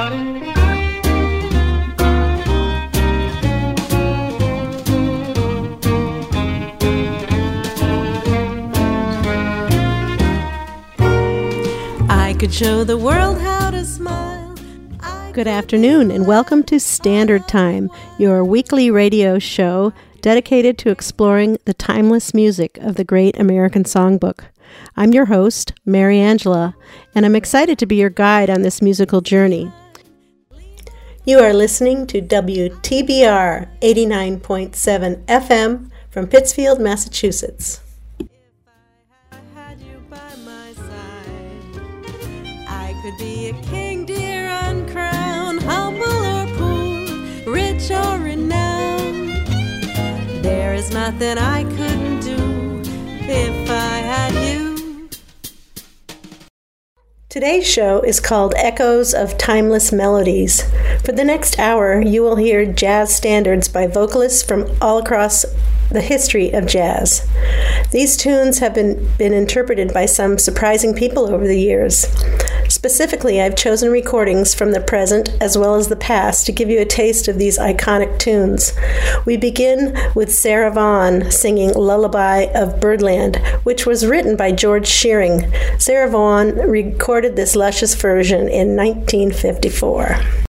I could show the world how to smile. Good afternoon, and welcome to Standard Time, your weekly radio show dedicated to exploring the timeless music of the great American songbook. I'm your host, Mary Angela, and I'm excited to be your guide on this musical journey. You are listening to WTBR 89.7 FM from Pittsfield, Massachusetts. could be a king, dear, uncrowned, humble or poor, rich or renowned. There is nothing I couldn't do if Today's show is called Echoes of Timeless Melodies. For the next hour, you will hear jazz standards by vocalists from all across the history of jazz. These tunes have been, been interpreted by some surprising people over the years. Specifically, I've chosen recordings from the present as well as the past to give you a taste of these iconic tunes. We begin with Sarah Vaughan singing Lullaby of Birdland, which was written by George Shearing. Sarah Vaughan recorded this luscious version in 1954.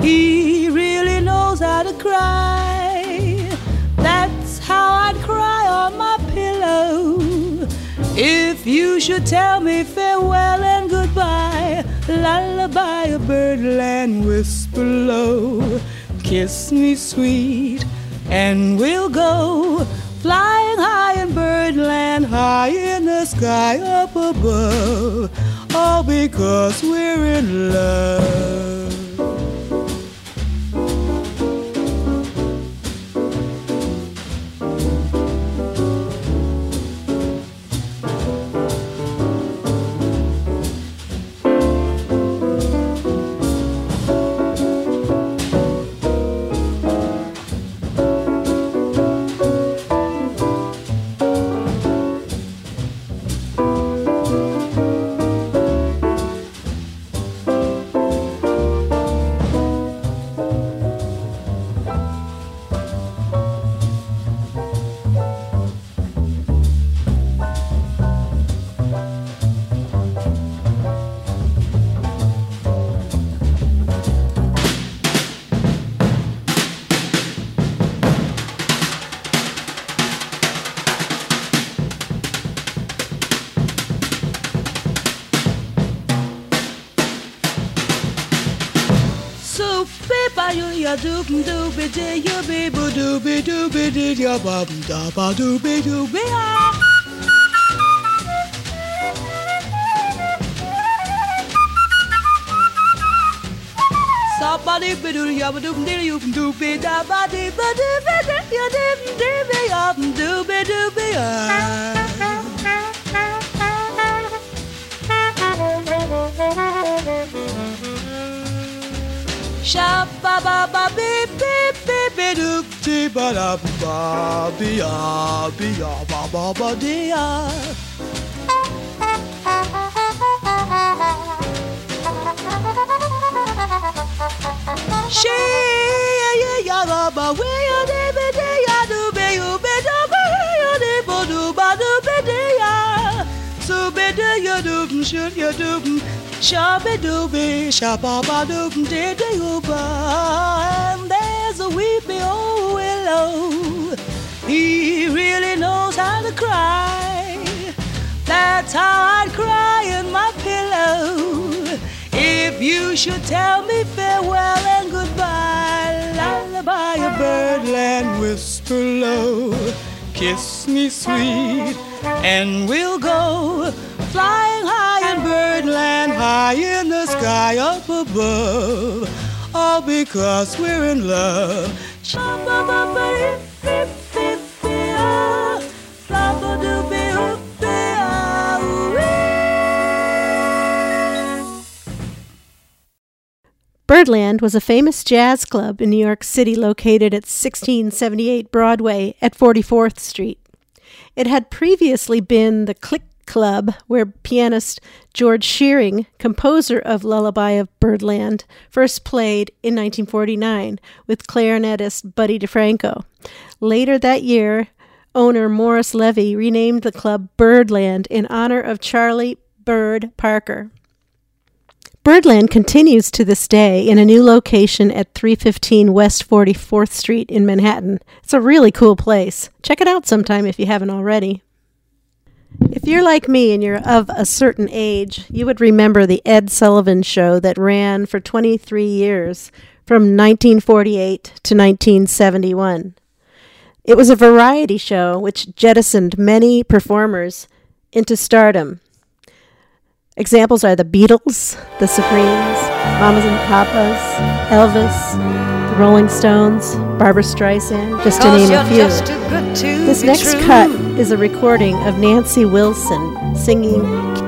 He really knows how to cry. That's how I'd cry on my pillow. If you should tell me farewell and goodbye, lullaby a birdland whisper low. Kiss me sweet, and we'll go flying high in birdland, high in the sky up above all because we're in love. Doop doopy dee you be boo doopy doopy dee ya ba da ba doopy doopy ah. Somebody be doo ya ba doop dee you doopy da ba dee ba doopy dee ya dee dee ya doopy doopy ah. Sha ba ba ba beep beep beep beep doop dee ba da ba be ya be ya ba ba ba dee ya. She ya ya ya ba ba we ya dee be dee ya do be you be do you do should you do Shabby dooby, shababa doop diddy ooba, and there's a weepy old willow. He really knows how to cry. That's how I'd cry in my pillow. If you should tell me farewell and goodbye, lullaby of birdland, whisper low, kiss me sweet, and we'll go flying high in birdland, high in the sky up above, all because we're in love. Birdland was a famous jazz club in New York City located at 1678 Broadway at 44th Street. It had previously been the Clique Club, where pianist George Shearing, composer of Lullaby of Birdland, first played in 1949 with clarinetist Buddy DeFranco. Later that year, owner Morris Levy renamed the club Birdland in honor of Charlie Bird Parker. Birdland continues to this day in a new location at 315 West 44th Street in Manhattan. It's a really cool place. Check it out sometime if you haven't already. If you're like me and you're of a certain age, you would remember the Ed Sullivan Show that ran for 23 years, from 1948 to 1971. It was a variety show which jettisoned many performers into stardom. Examples are the Beatles, the Supremes, Mamas and Papas, Elvis, Rolling Stones, Barbra Streisand, just to name a few. This next cut is a recording of Nancy Wilson singing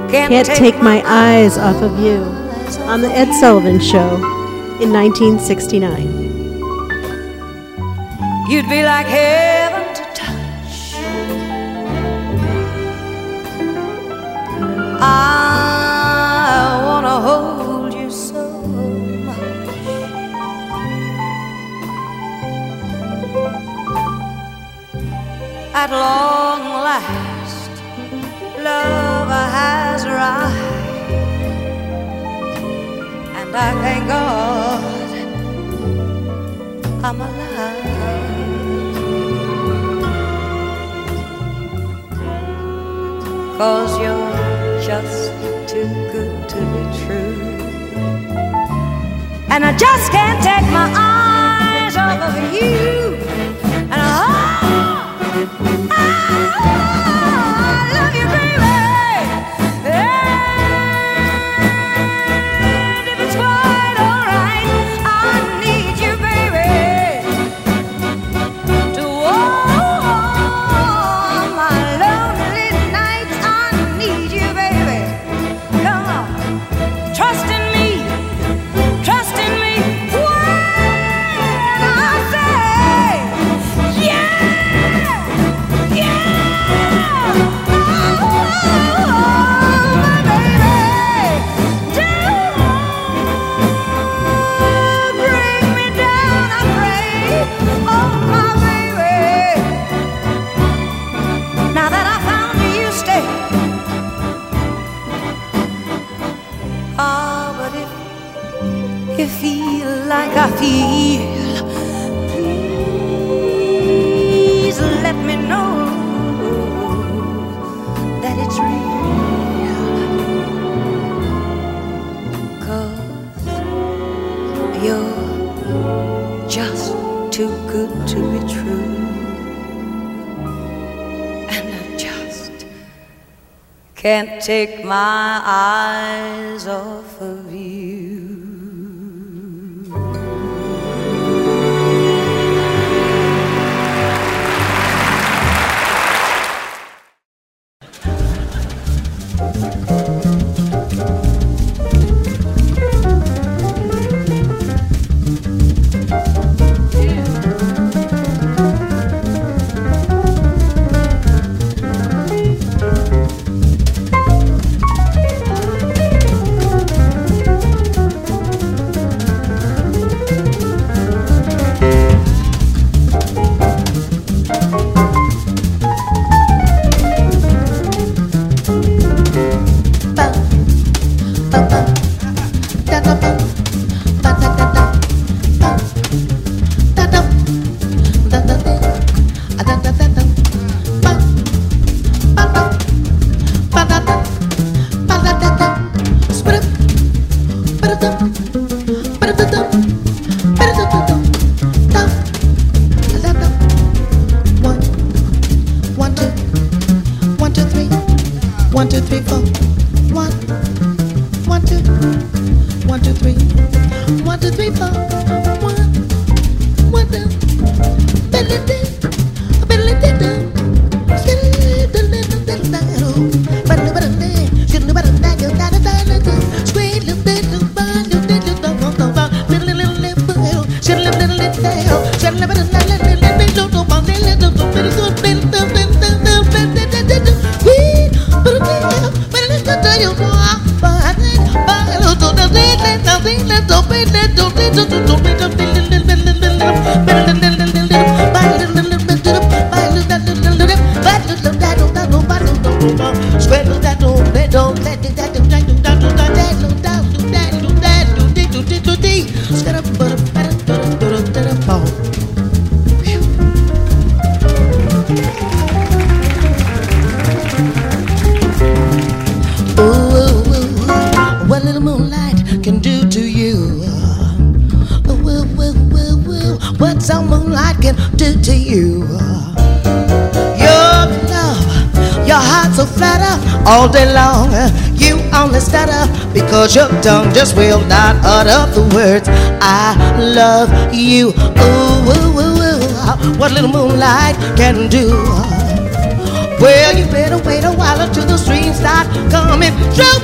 Can't Take My Eyes Off of You on The Ed Sullivan Show in 1969. You'd be like heaven to touch. I At long last, love has arrived, and I thank God I'm alive. Cause you're just too good to be true. And I just can't take my eyes take my eyes some moonlight can do to you. Your love, your heart so flutter all day long. You only stutter because your tongue just will not utter the words I love you. Ooh, ooh, ooh, ooh. What little moonlight can do. Well, you better wait a while until the streams start coming through.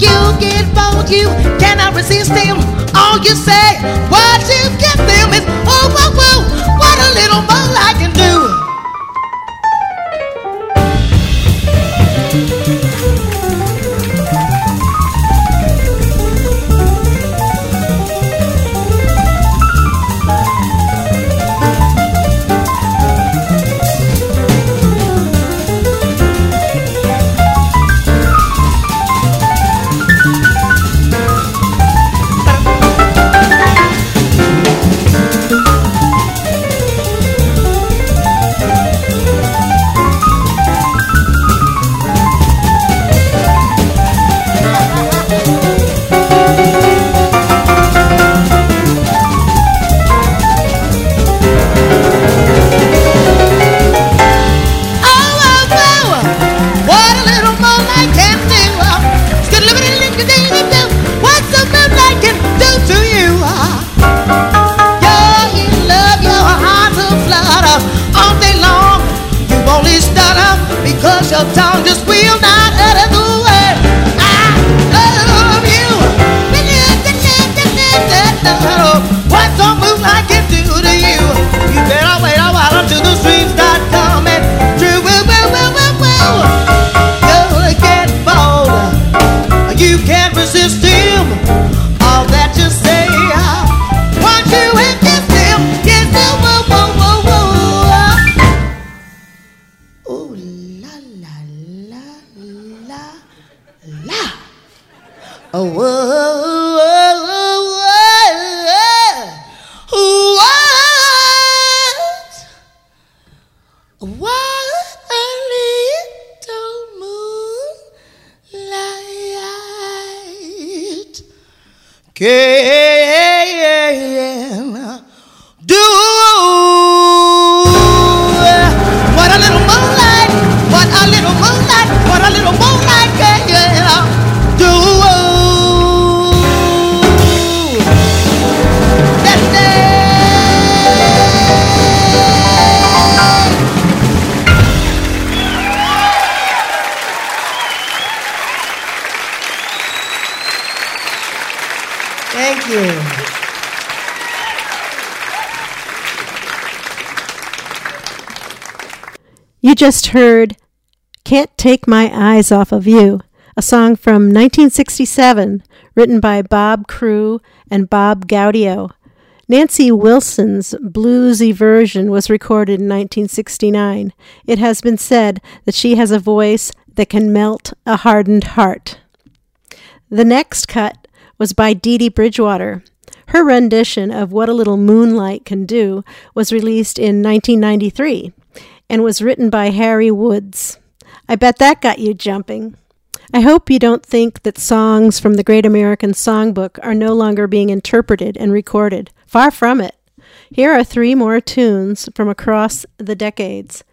You get bold, you cannot resist them. All you say, what you get them is, oh, whoa, whoa, what a little more I can do. Just heard Can't Take My Eyes Off of You, a song from 1967 written by Bob Crewe and Bob Gaudio. Nancy Wilson's bluesy version was recorded in 1969. It has been said that she has a voice that can melt a hardened heart. The next cut was by Dee Dee Bridgewater. Her rendition of What a Little Moonlight Can Do was released in 1993 and was written by Harry Woods. I bet that got you jumping. I hope you don't think that songs from the Great American Songbook are no longer being interpreted and recorded. Far from it. Here are three more tunes from across the decades.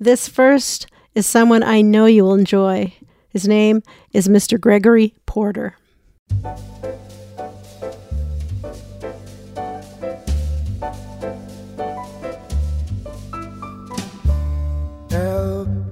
This first is someone I know you will enjoy. His name is Mr. Gregory Porter.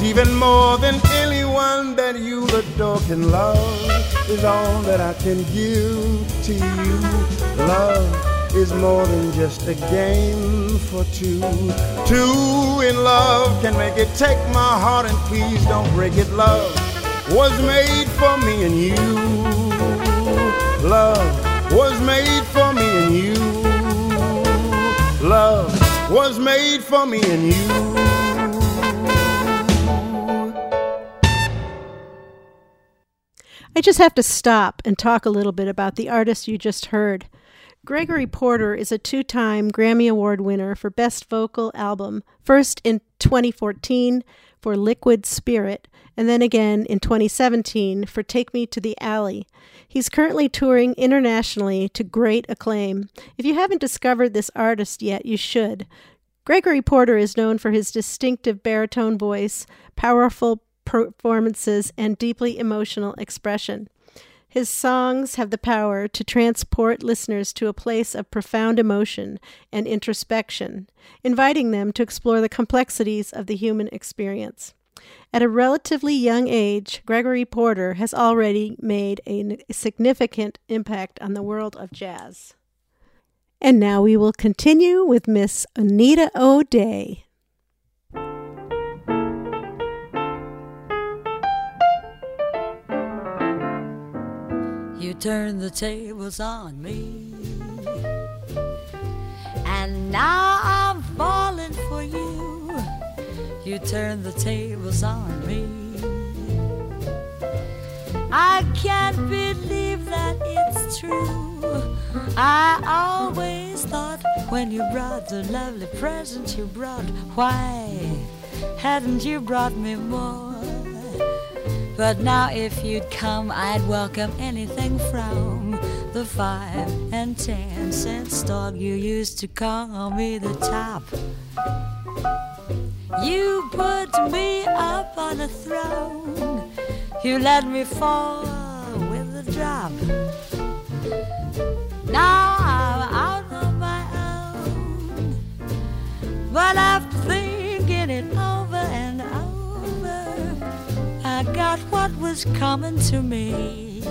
E is even more than anyone that you adore can love. Is all that I can give to you. Love is more than just a game for two. Two in love can make it. Take my heart and please don't break it. Love was made for me and you. Love was made for me and you. Love was made for me and you. I just have to stop and talk a little bit about the artist you just heard. Gregory Porter is a two time Grammy Award winner for Best Vocal Album, first in 2014 for Liquid Spirit, and then again in 2017 for Take Me to the Alley. He's currently touring internationally to great acclaim. If you haven't discovered this artist yet, you should. Gregory Porter is known for his distinctive baritone voice, powerful performances, and deeply emotional expression. His songs have the power to transport listeners to a place of profound emotion and introspection, inviting them to explore the complexities of the human experience. At a relatively young age, Gregory Porter has already made a significant impact on the world of jazz. And now we will continue with Miss Anita O'Day. Turned the tables on me. And now I'm falling for you. You turned the tables on me. I can't believe that it's true. I always thought when you brought the lovely present you brought, why hadn't you brought me more? But now if you'd come, I'd welcome anything from the five and ten cent store. You used to call me the top. You put me up on a throne. You let me fall with a drop. Now I'm out on my own. But after was coming to me.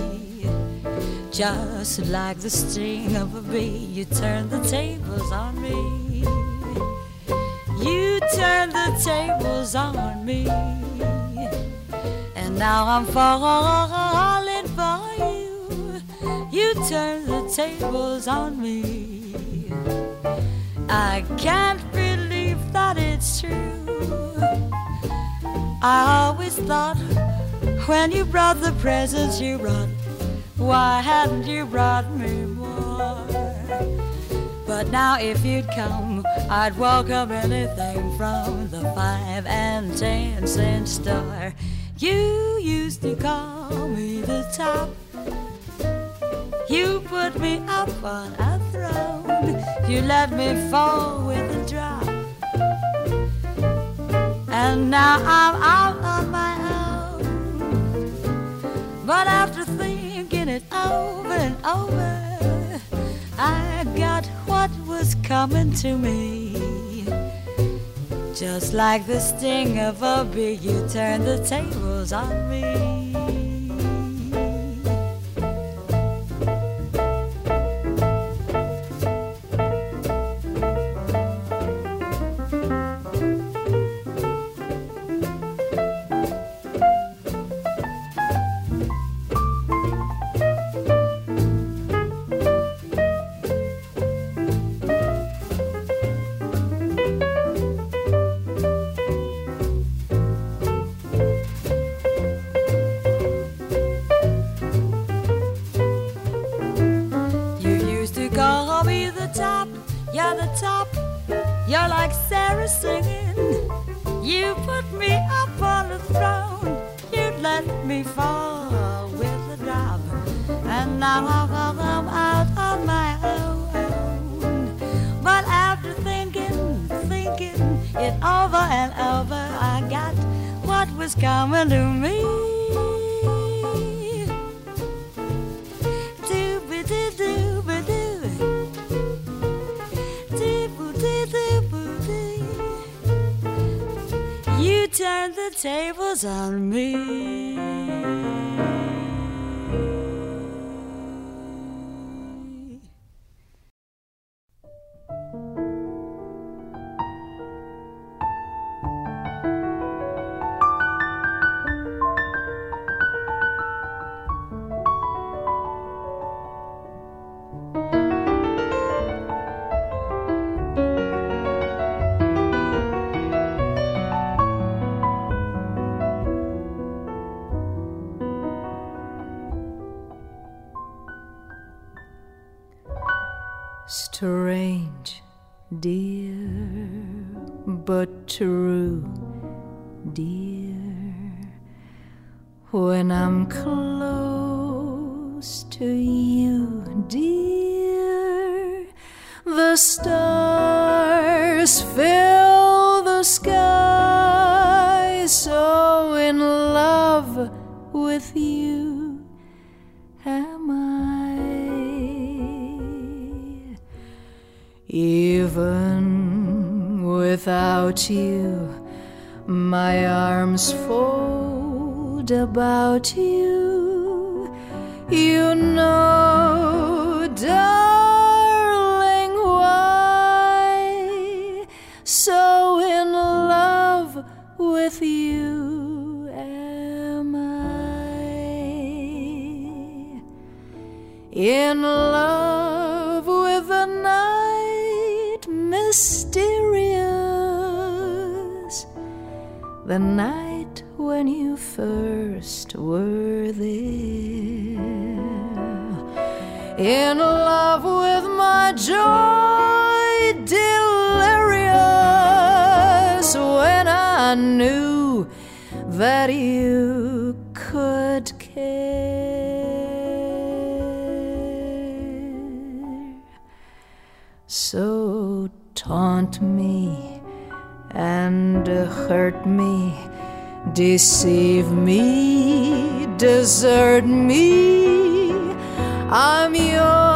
Just like the sting of a bee, you turned the tables on me. You turned the tables on me. And now I'm falling for you. You turned the tables on me. I can't believe that it's true. I always thought when you brought the presents you brought, why hadn't you brought me more? But now if you'd come, I'd welcome anything from the five and ten cent store. You used to call me the top. You put me up on a throne. You let me fall with a drop. and now I'm out on my own. But after thinking it over and over, I got what was coming to me. Just like the sting of a bee, you turned the tables on me. Strange, dear, but true, dear. When I'm close to you, dear, the stars fill without you, my arms fold about you. You know, darling, why so in love with you am I? In love the night when you first were there. In love with my joy delirious when I knew that you hurt me, deceive me, desert me. I'm yours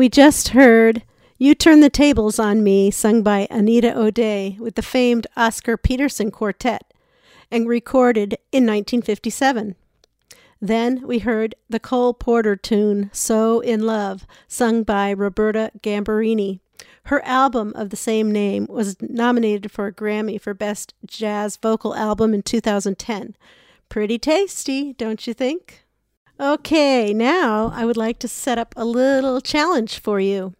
We just heard You Turn the Tables on Me, sung by Anita O'Day with the famed Oscar Peterson Quartet and recorded in 1957. Then we heard the Cole Porter tune So in Love, sung by Roberta Gambarini Her album of the same name was nominated for a Grammy for Best Jazz Vocal Album in 2010. Pretty tasty, don't you think? Okay, now I would like to set up a little challenge for you.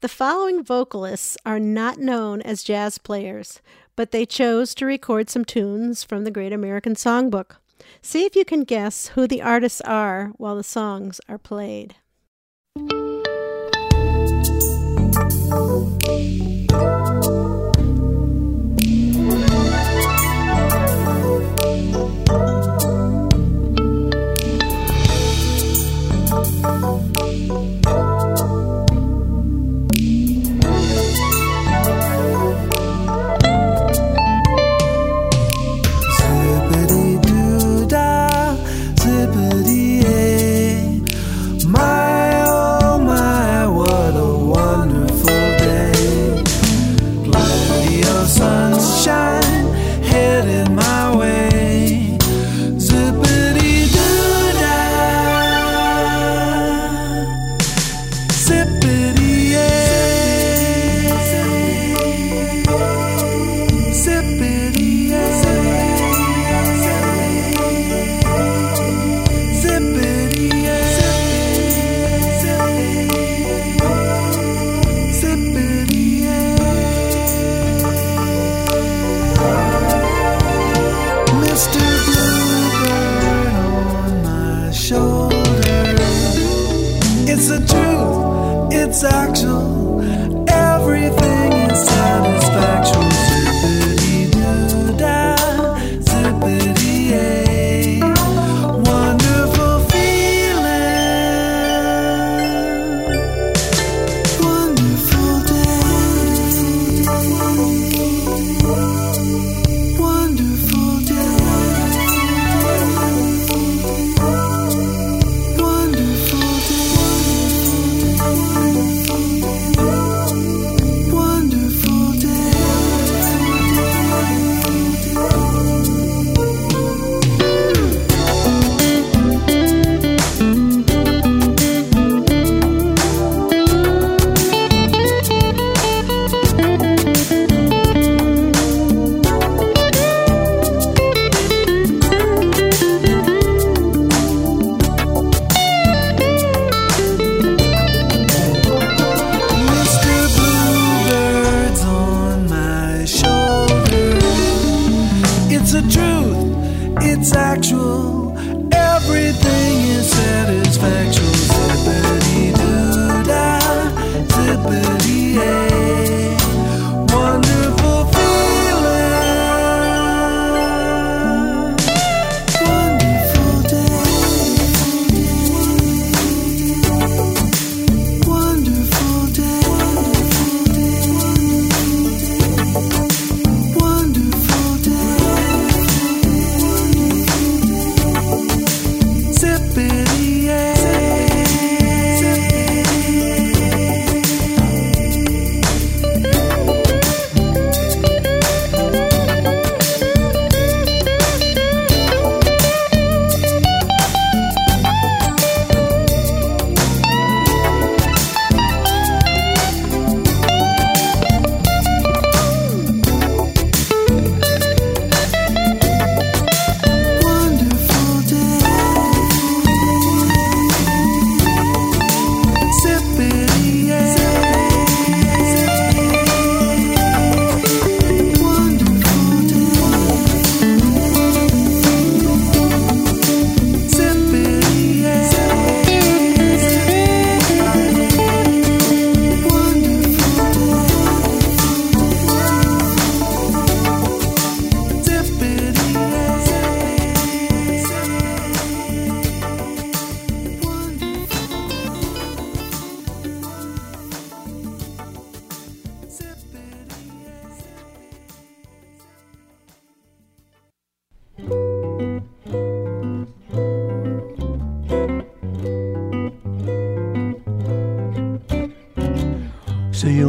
The following vocalists are not known as jazz players, but they chose to record some tunes from the Great American Songbook. See if you can guess who the artists are while the songs are played.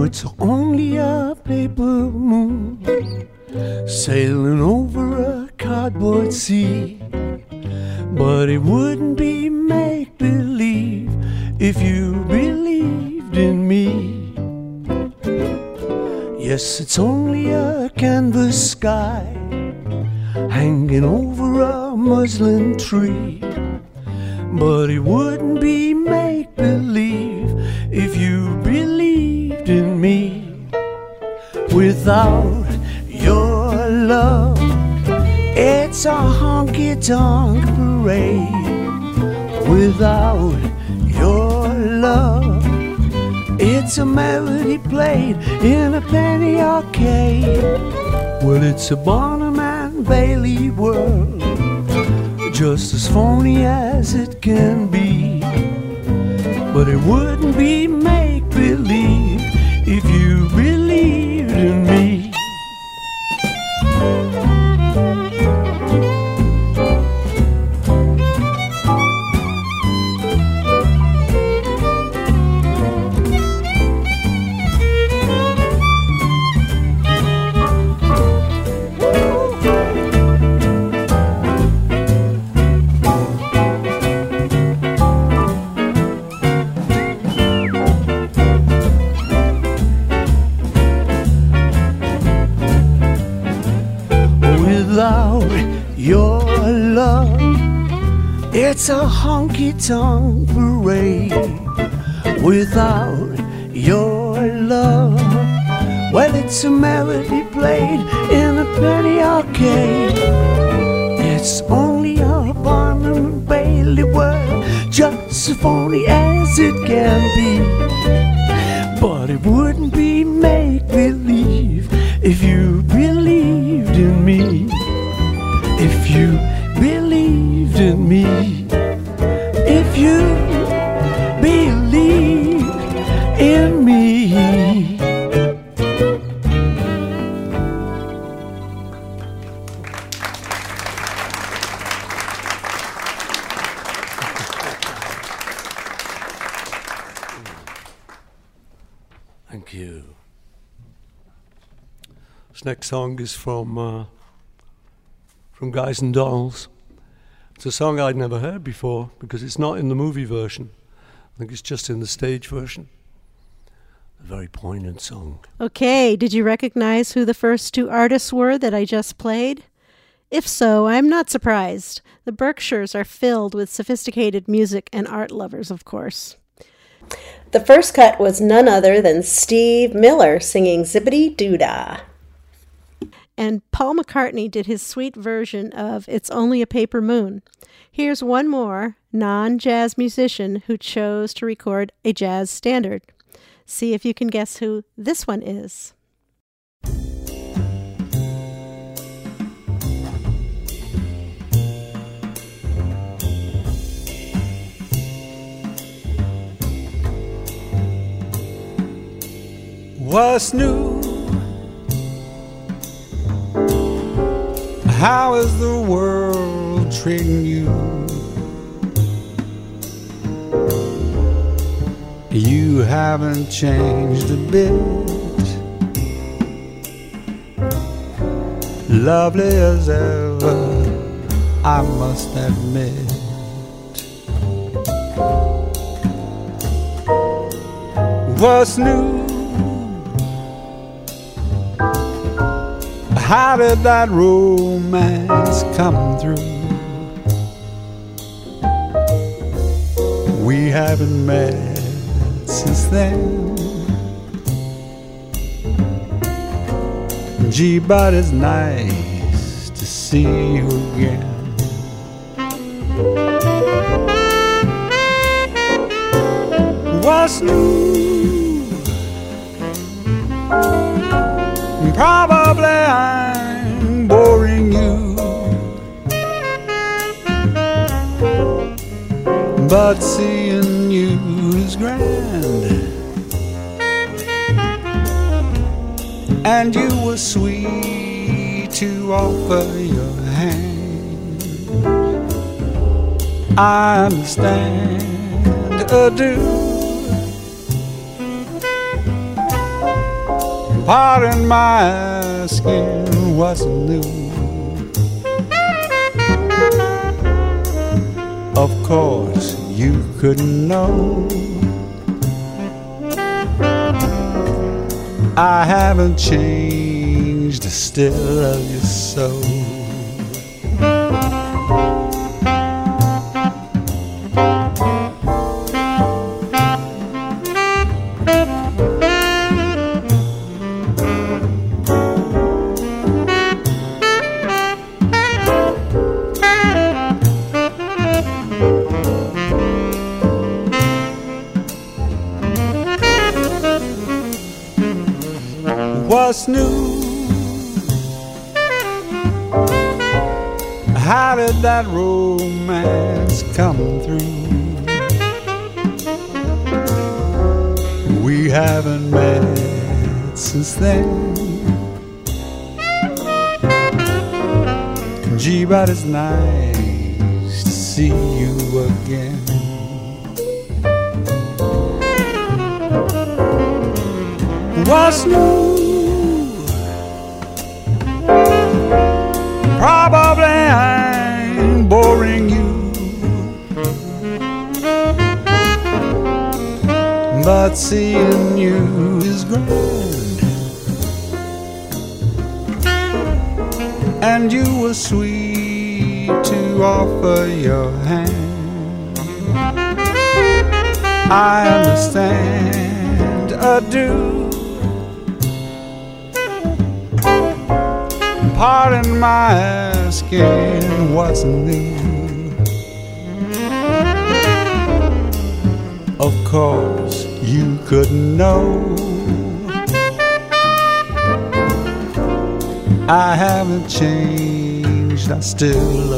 It's only a paper moon sailing over a cardboard sea. But it wouldn't be make believe if you believed in me. Yes, it's only a canvas sky hanging over a muslin tree. It's a Barnum and Bailey world, just as phony as it can be. But it wouldn't Without your love, well, it's a melody played in a penny arcade. It's only a Barnum Bailey world, just as phony as it can be. Song is from uh, from Guys and Dolls. It's a song I'd never heard before because it's not in the movie version. I think it's just in the stage version. A very poignant song. Okay, did you recognize who the first two artists were that I just played? If so, I'm not surprised. The Berkshires are filled with sophisticated music and art lovers, of course. The first cut was none other than Steve Miller singing Zippity Doodah. And Paul McCartney did his sweet version of It's Only a Paper Moon. Here's one more non jazz musician who chose to record a jazz standard. See if you can guess who this one is. What's new? How is the world treating you? You haven't changed a bit. Lovely as ever, I must admit. What's new? How did that romance come through? We haven't met since then. Gee, but it's nice to see you again. What's new? I'm boring you. But seeing you is grand. And you were sweet to offer your hand. I understand, adieu. Pardon my asking what's new. Of course, you couldn't know. I haven't changed, still love you so. Still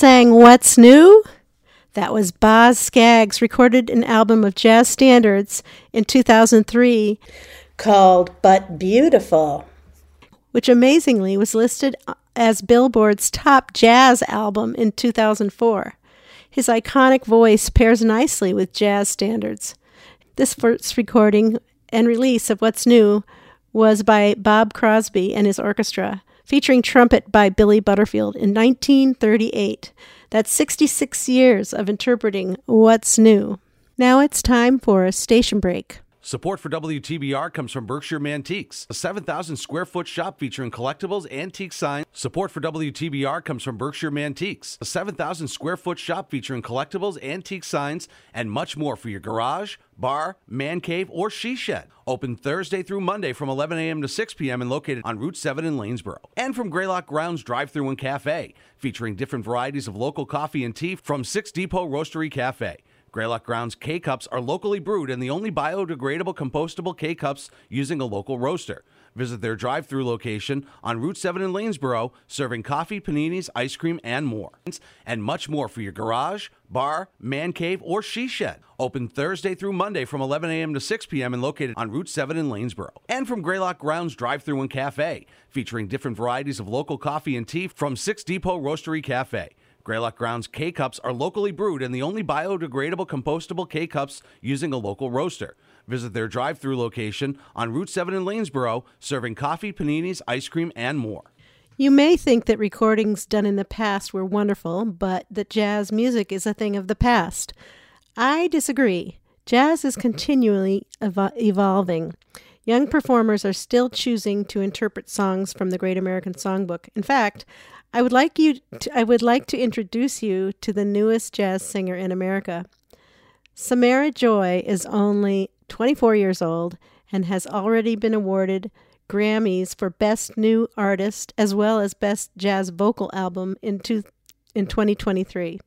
sang What's New? That was Boz Scaggs, recorded an album of jazz standards in 2003 called But Beautiful, which amazingly was listed as Billboard's top jazz album in 2004. His iconic voice pairs nicely with jazz standards. This first recording and release of What's New was by Bob Crosby and his orchestra, featuring trumpet by Billy Butterfield in 1938. That's 66 years of interpreting What's New. Now it's time for a station break. Support for WTBR comes from Berkshire Mantiques, a 7,000 square foot shop featuring collectibles, antique signs. Support for WTBR comes from Berkshire Mantiques, a 7,000 square foot shop featuring collectibles, antique signs, and much more for your garage, bar, man cave, or she shed. Open Thursday through Monday from 11 a.m. to 6 p.m. and located on Route 7 in Lanesboro. And from Greylock Grounds Drive Through and Cafe, featuring different varieties of local coffee and tea from Six Depot Roastery Cafe. Greylock Grounds K Cups are locally brewed and the only biodegradable compostable K Cups using a local roaster. Visit their drive through location on Route 7 in Lanesboro, serving coffee, paninis, ice cream, and more. And much more for your garage, bar, man cave, or she shed. Open Thursday through Monday from 11 a.m. to 6 p.m. and located on Route 7 in Lanesboro. And from Greylock Grounds Drive Through and Cafe, featuring different varieties of local coffee and tea from Six Depot Roastery Cafe. Greylock Grounds K Cups are locally brewed and the only biodegradable compostable K Cups using a local roaster. Visit their drive through location on Route 7 in Lanesboro, serving coffee, paninis, ice cream, and more. You may think that recordings done in the past were wonderful, but that jazz music is a thing of the past. I disagree. Jazz is continually evo- evolving. Young performers are still choosing to interpret songs from the Great American Songbook. In fact, I would like you to, I would like to introduce you to the newest jazz singer in America. Samara Joy is only 24 years old and has already been awarded Grammys for Best New Artist as well as Best Jazz Vocal Album in, two, in 2023.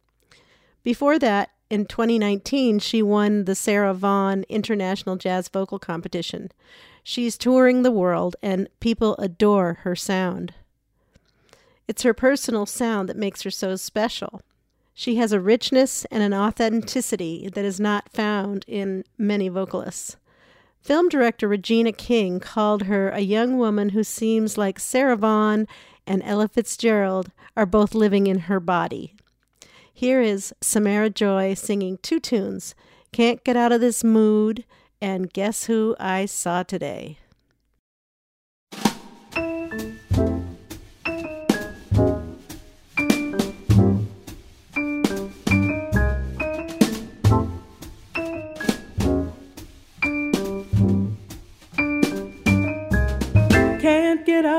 Before that, in 2019, she won the Sarah Vaughan International Jazz Vocal Competition. She's touring the world and people adore her sound. It's her personal sound that makes her so special. She has a richness and an authenticity that is not found in many vocalists. Film director Regina King called her a young woman who seems like Sarah Vaughan and Ella Fitzgerald are both living in her body. Here is Samara Joy singing two tunes Can't Get Out of This Mood and Guess Who I Saw Today.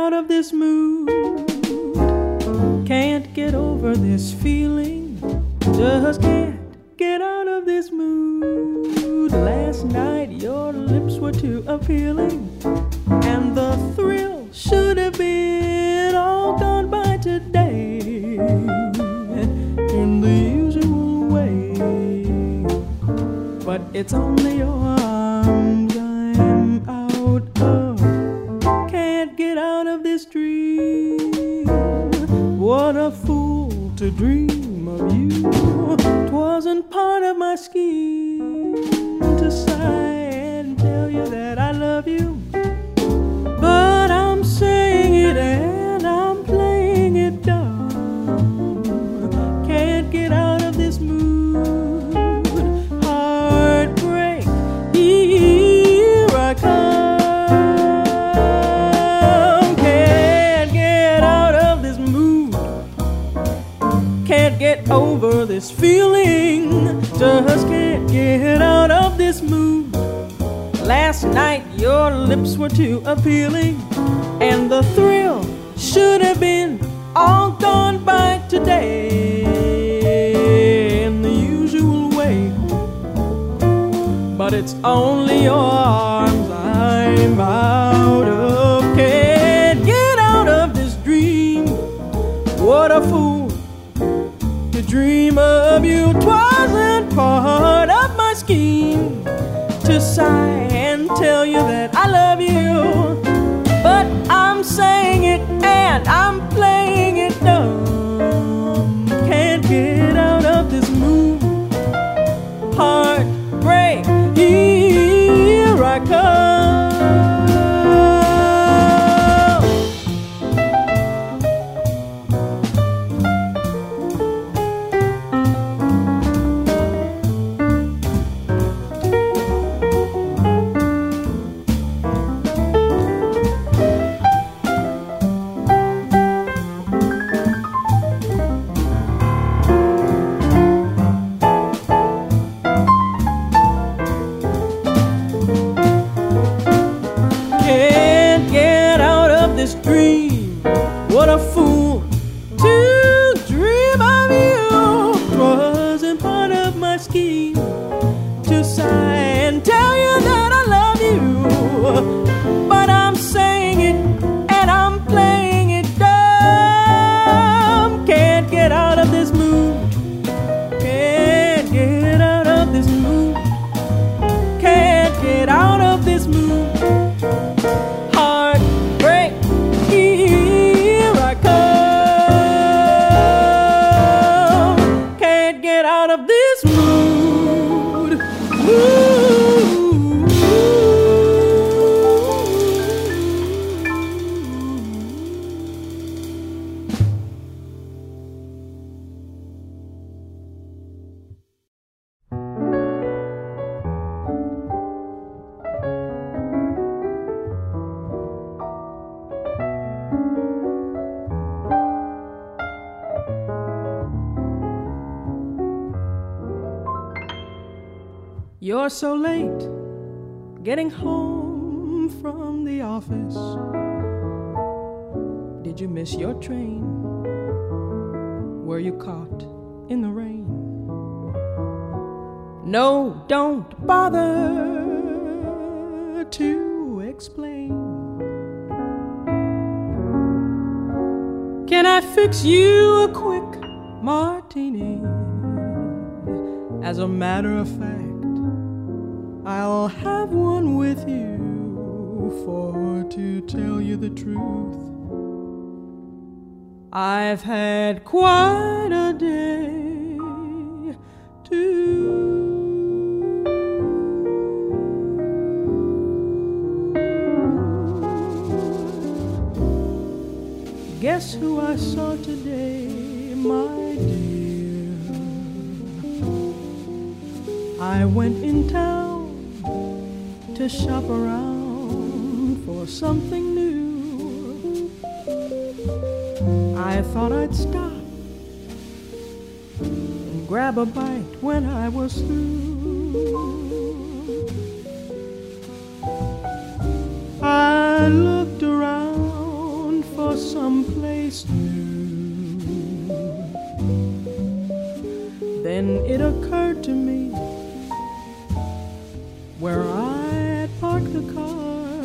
Out of this mood. Can't get over this feeling. Just can't get out of this mood. Last night your lips were too appealing. And the thrill should have been all gone by today. In the usual way. But it's only your fool Just can't get out of this mood. Last night your lips were too appealing, and the thrill should have been all gone by today in the usual way. But it's only your arms I'm out of. Can't get out of this dream. What a fool to dream of you. Twasn't I'm No, don't bother to explain. Can I fix you a quick martini? As a matter of fact, I'll have one with you, for to tell you the truth, I've had quite a day. Guess who I saw today, my dear? I went in town to shop around for something new. I thought I'd stop and grab a bite when I was through. I looked around for some Then it occurred to me where I had parked the car.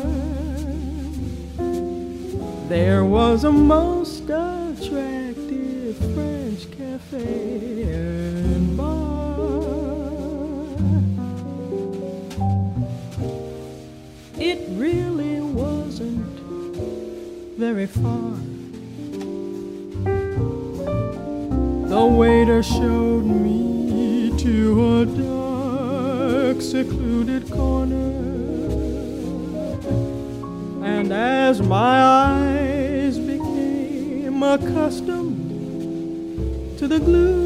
There was a most attractive French cafe and bar. It really wasn't very far. The waiter showed me to a dark, secluded corner. And as my eyes became accustomed to the gloom,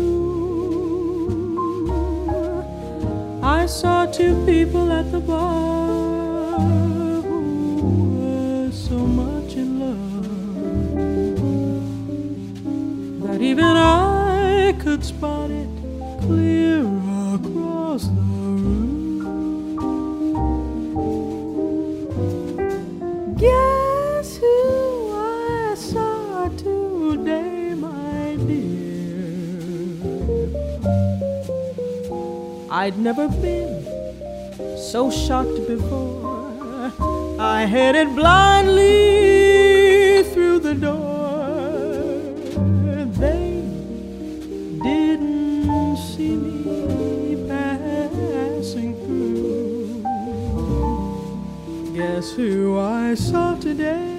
I saw two people at the bar who were so much in love that even I I'd never been so shocked before. I headed blindly through the door. They didn't see me passing through. Guess who I saw today?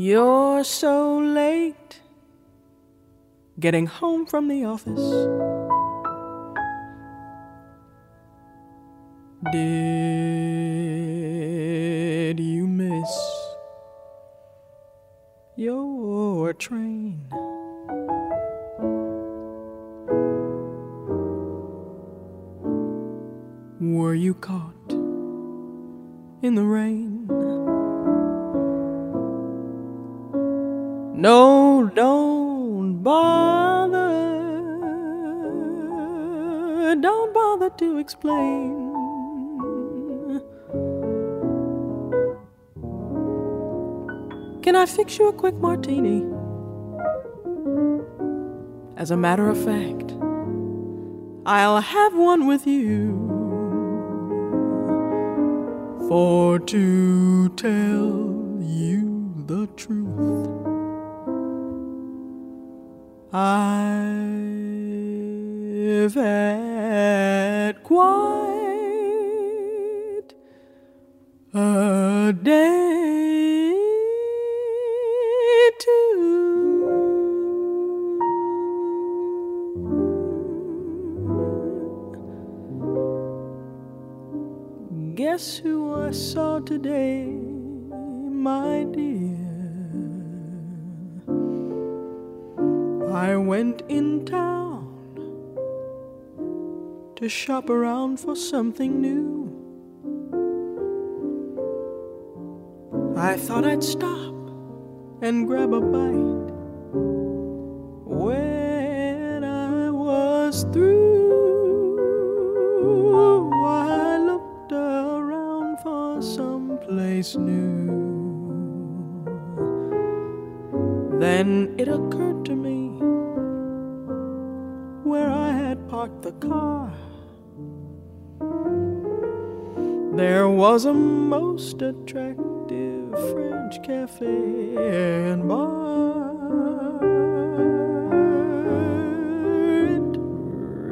You're so late getting home from the office. Did you miss your train? Fix you a quick martini? As a matter of fact, I'll have one with you. For to tell around for something new. I thought I'd stop and grab a bite when I was through. I looked around for some place new. Then it occurred to me where I had parked the car. There was a most attractive French cafe and bar. It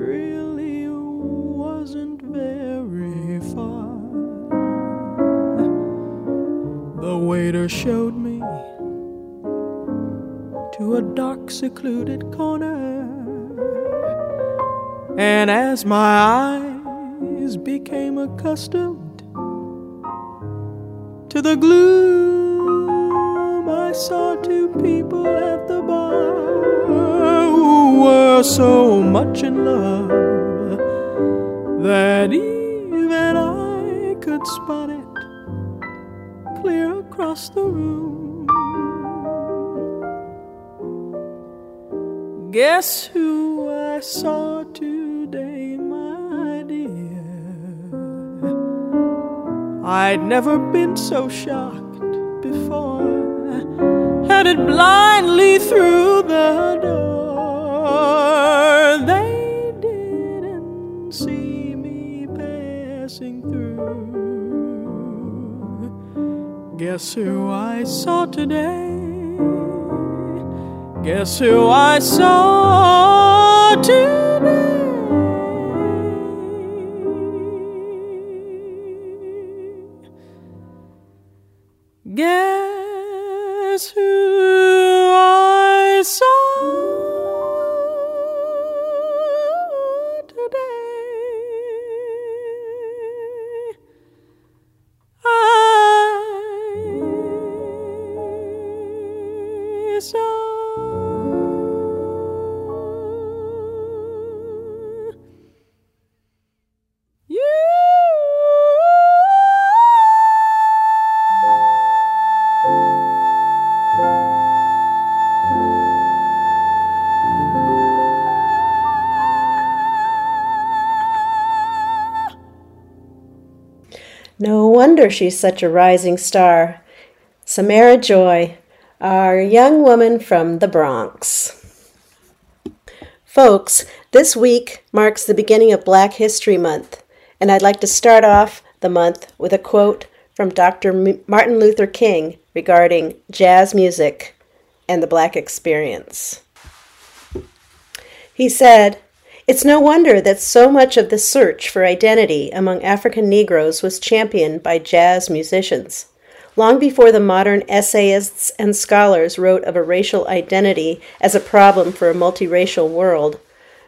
really wasn't very far. The waiter showed me to a dark, secluded corner. And as my eyes became accustomed to the gloom, I saw two people at the bar who were so much in love that even I could spot it clear across the room. Guess who I saw today, I'd never been so shocked before. Headed blindly through the door. They didn't see me passing through. Guess who I saw today? Guess who I saw wonder she's such a rising star. Samara Joy, our young woman from the Bronx. Folks, this week marks the beginning of Black History Month, and I'd like to start off the month with a quote from Dr. M- Martin Luther King regarding jazz music and the black experience. He said, It's no wonder that so much of the search for identity among African Negroes was championed by jazz musicians. Long before the modern essayists and scholars wrote of a racial identity as a problem for a multiracial world,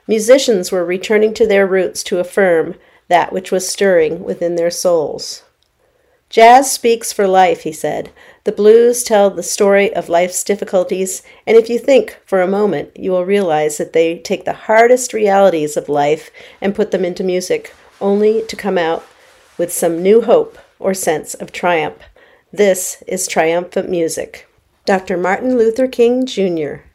musicians were returning to their roots to affirm that which was stirring within their souls. Jazz speaks for life, he said. The blues tell the story of life's difficulties, and if you think for a moment, you will realize that they take the hardest realities of life and put them into music, only to come out with some new hope or sense of triumph. This is triumphant music. Dr. Martin Luther King Jr.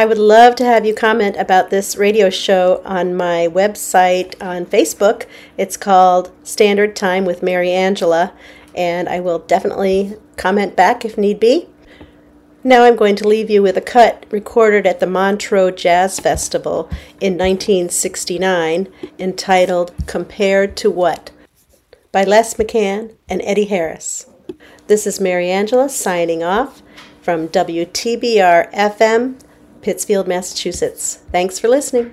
I would love to have you comment about this radio show on my website on Facebook. It's called Standard Time with Mary Angela, and I will definitely comment back if need be. Now I'm going to leave you with a cut recorded at the Montreux Jazz Festival in 1969 entitled Compared to What by Les McCann and Eddie Harris. This is Mary Angela signing off from WTBR FM, Pittsfield, Massachusetts. Thanks for listening.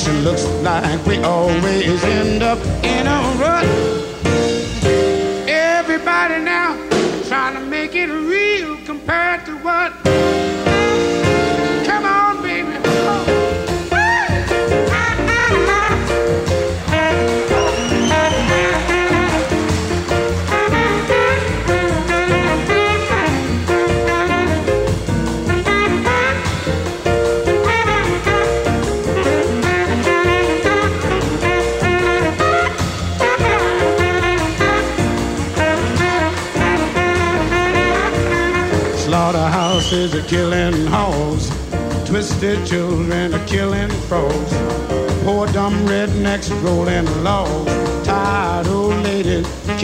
Nation. Looks like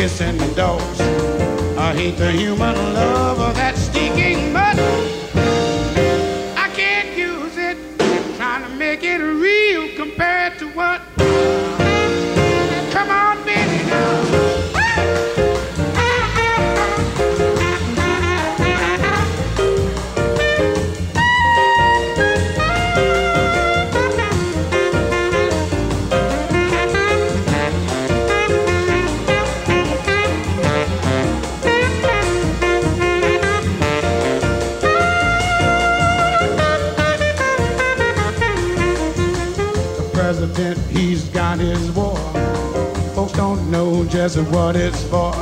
kissing dogs. I hate the human love of that just what it's for.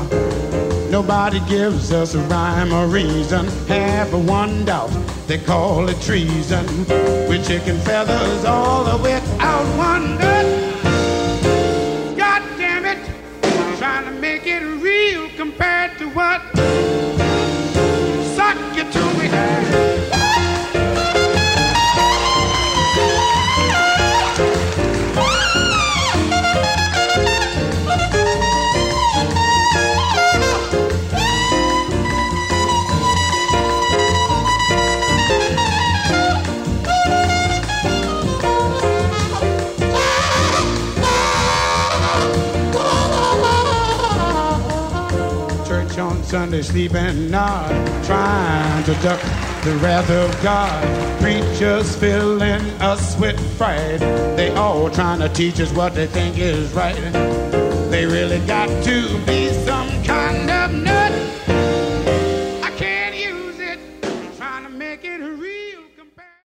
Nobody gives us a rhyme or reason. A one doubt, they call it treason. With chicken feathers all the way Sunday, sleeping nod, trying to duck the wrath of God. Preachers filling us with fright. They all trying to teach us what they think is right. They really got to be some.